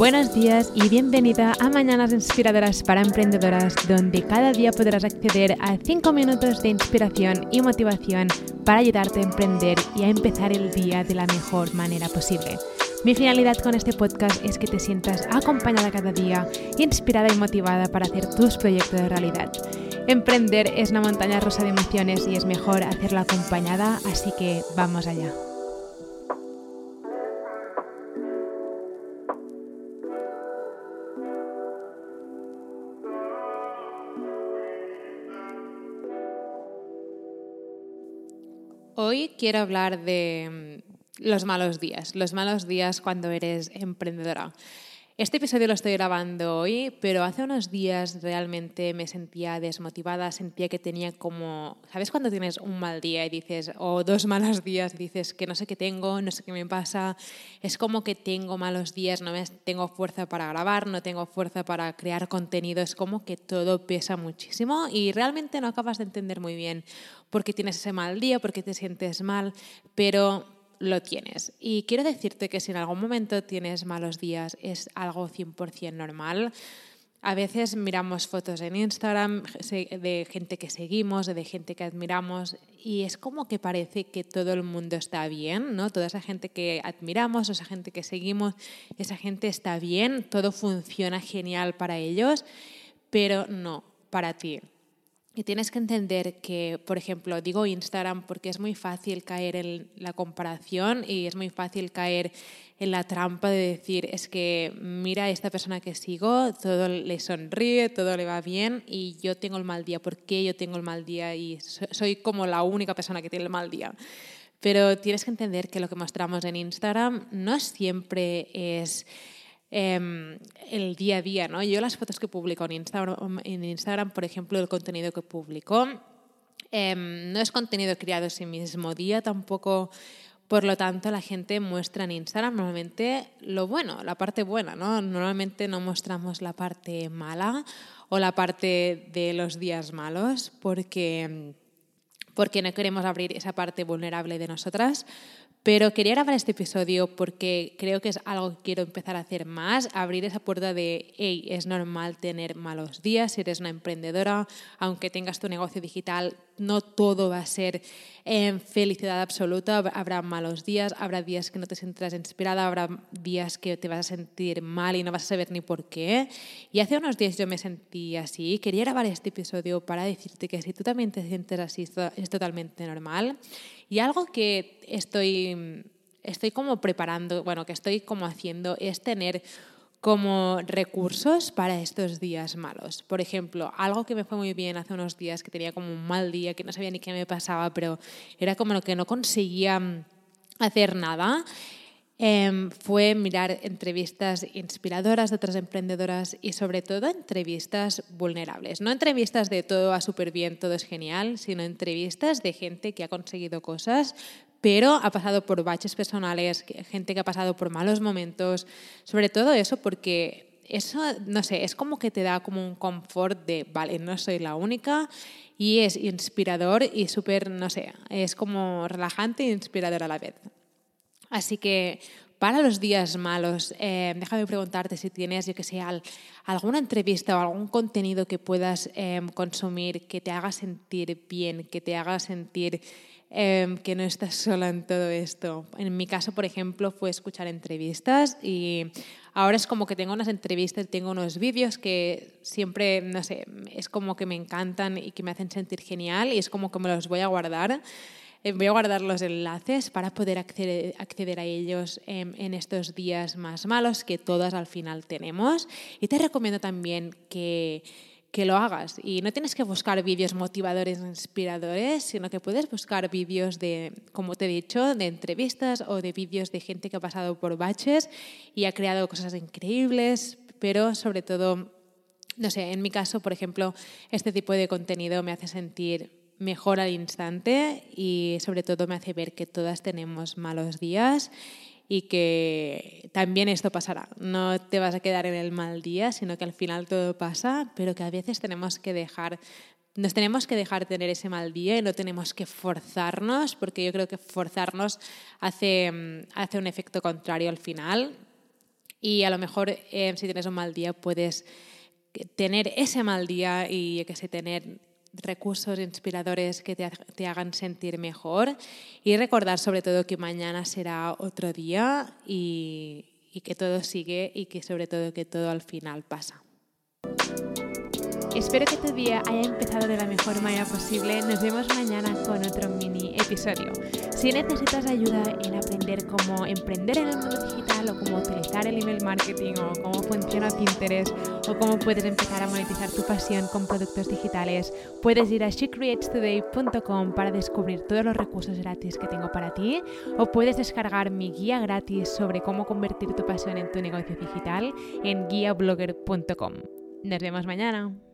Buenos días y bienvenida a Mañanas Inspiradoras para Emprendedoras, donde cada día podrás acceder a 5 minutos de inspiración y motivación para ayudarte a emprender y a empezar el día de la mejor manera posible. Mi finalidad con este podcast es que te sientas acompañada cada día, inspirada y motivada para hacer tus proyectos de realidad. Emprender es una montaña rosa de emociones y es mejor hacerlo acompañada, así que vamos allá. Hoy quiero hablar de mm, los malos días, los malos días cuando eres emprendedora. Este episodio lo estoy grabando hoy, pero hace unos días realmente me sentía desmotivada, sentía que tenía como, ¿sabes cuando tienes un mal día y dices, o dos malos días dices que no sé qué tengo, no sé qué me pasa? Es como que tengo malos días, no tengo fuerza para grabar, no tengo fuerza para crear contenido, es como que todo pesa muchísimo y realmente no acabas de entender muy bien por qué tienes ese mal día, por qué te sientes mal, pero lo tienes. Y quiero decirte que si en algún momento tienes malos días, es algo 100% normal. A veces miramos fotos en Instagram de gente que seguimos, de gente que admiramos y es como que parece que todo el mundo está bien, ¿no? Toda esa gente que admiramos, esa gente que seguimos, esa gente está bien, todo funciona genial para ellos, pero no, para ti. Y tienes que entender que, por ejemplo, digo Instagram porque es muy fácil caer en la comparación y es muy fácil caer en la trampa de decir, es que mira a esta persona que sigo, todo le sonríe, todo le va bien y yo tengo el mal día. ¿Por qué yo tengo el mal día? Y soy como la única persona que tiene el mal día. Pero tienes que entender que lo que mostramos en Instagram no siempre es Em, el día a día. ¿no? Yo las fotos que publico en Instagram, en Instagram por ejemplo, el contenido que publico, em, no es contenido creado ese mismo día, tampoco... Por lo tanto, la gente muestra en Instagram normalmente lo bueno, la parte buena, ¿no? Normalmente no mostramos la parte mala o la parte de los días malos porque, porque no queremos abrir esa parte vulnerable de nosotras, pero quería grabar este episodio porque creo que es algo que quiero empezar a hacer más, abrir esa puerta de, hey, es normal tener malos días, si eres una emprendedora, aunque tengas tu negocio digital, no todo va a ser en felicidad absoluta, habrá malos días, habrá días que no te sentirás inspirada, habrá días que te vas a sentir mal y no vas a saber ni por qué. Y hace unos días yo me sentí así, quería grabar este episodio para decirte que si tú también te sientes así, es totalmente normal. Y algo que estoy, estoy como preparando, bueno, que estoy como haciendo es tener como recursos para estos días malos. Por ejemplo, algo que me fue muy bien hace unos días, que tenía como un mal día, que no sabía ni qué me pasaba, pero era como lo que no conseguía hacer nada, em, fue mirar entrevistas inspiradoras de otras emprendedoras y sobre todo entrevistas vulnerables. No entrevistas de todo va súper bien, todo es genial, sino entrevistas de gente que ha conseguido cosas, pero ha pasado por baches personales, gente que ha pasado por malos momentos, sobre todo eso porque eso, no sé, es como que te da como un confort de, vale, no soy la única y es inspirador y súper, no sé, es como relajante e inspirador a la vez. Así que para los días malos, eh, déjame preguntarte si tienes, yo que sé, alguna entrevista o algún contenido que puedas eh, consumir que te haga sentir bien, que te haga sentir Em, que no estás sola en todo esto. En mi caso, por ejemplo, fue escuchar entrevistas y ahora es como que tengo unas entrevistas, tengo unos vídeos que siempre, no sé, es como que me encantan y que me hacen sentir genial y es como que me los voy a guardar. Eh, voy a guardar los enlaces para poder acceder, a ellos en, en estos días más malos que todas al final tenemos. Y te recomiendo también que que lo hagas. Y no tienes que buscar vídeos motivadores o inspiradores, sino que puedes buscar vídeos de, como te he dicho, de entrevistas o de vídeos de gente que ha pasado por baches y ha creado cosas increíbles, pero sobre todo, no sé, en mi caso, por ejemplo, este tipo de contenido me hace sentir mejor al instante y sobre todo me hace ver que todas tenemos malos días y que también esto pasará. No te vas a quedar en el mal día, sino que al final todo pasa, pero que a veces tenemos que dejar nos tenemos que dejar tener ese mal día y no tenemos que forzarnos, porque yo creo que forzarnos hace, hace un efecto contrario al final. Y a lo mejor eh, si tienes un mal día puedes tener ese mal día y que sé, tener recursos inspiradores que te, te, hagan sentir mejor y recordar sobre todo que mañana será otro día y, y que todo sigue y que sobre todo que todo al final pasa. Espero que tu día haya empezado de la mejor manera posible. Nos vemos mañana con otro mini episodio. Si necesitas ayuda en aprender cómo emprender en el mundo digital o cómo utilizar el email marketing o cómo funciona Pinterest o cómo puedes empezar a monetizar tu pasión con productos digitales, puedes ir a shecreatestoday.com para descubrir todos los recursos gratis que tengo para ti o puedes descargar mi guía gratis sobre cómo convertir tu pasión en tu negocio digital en guiablogger.com. Nos vemos mañana.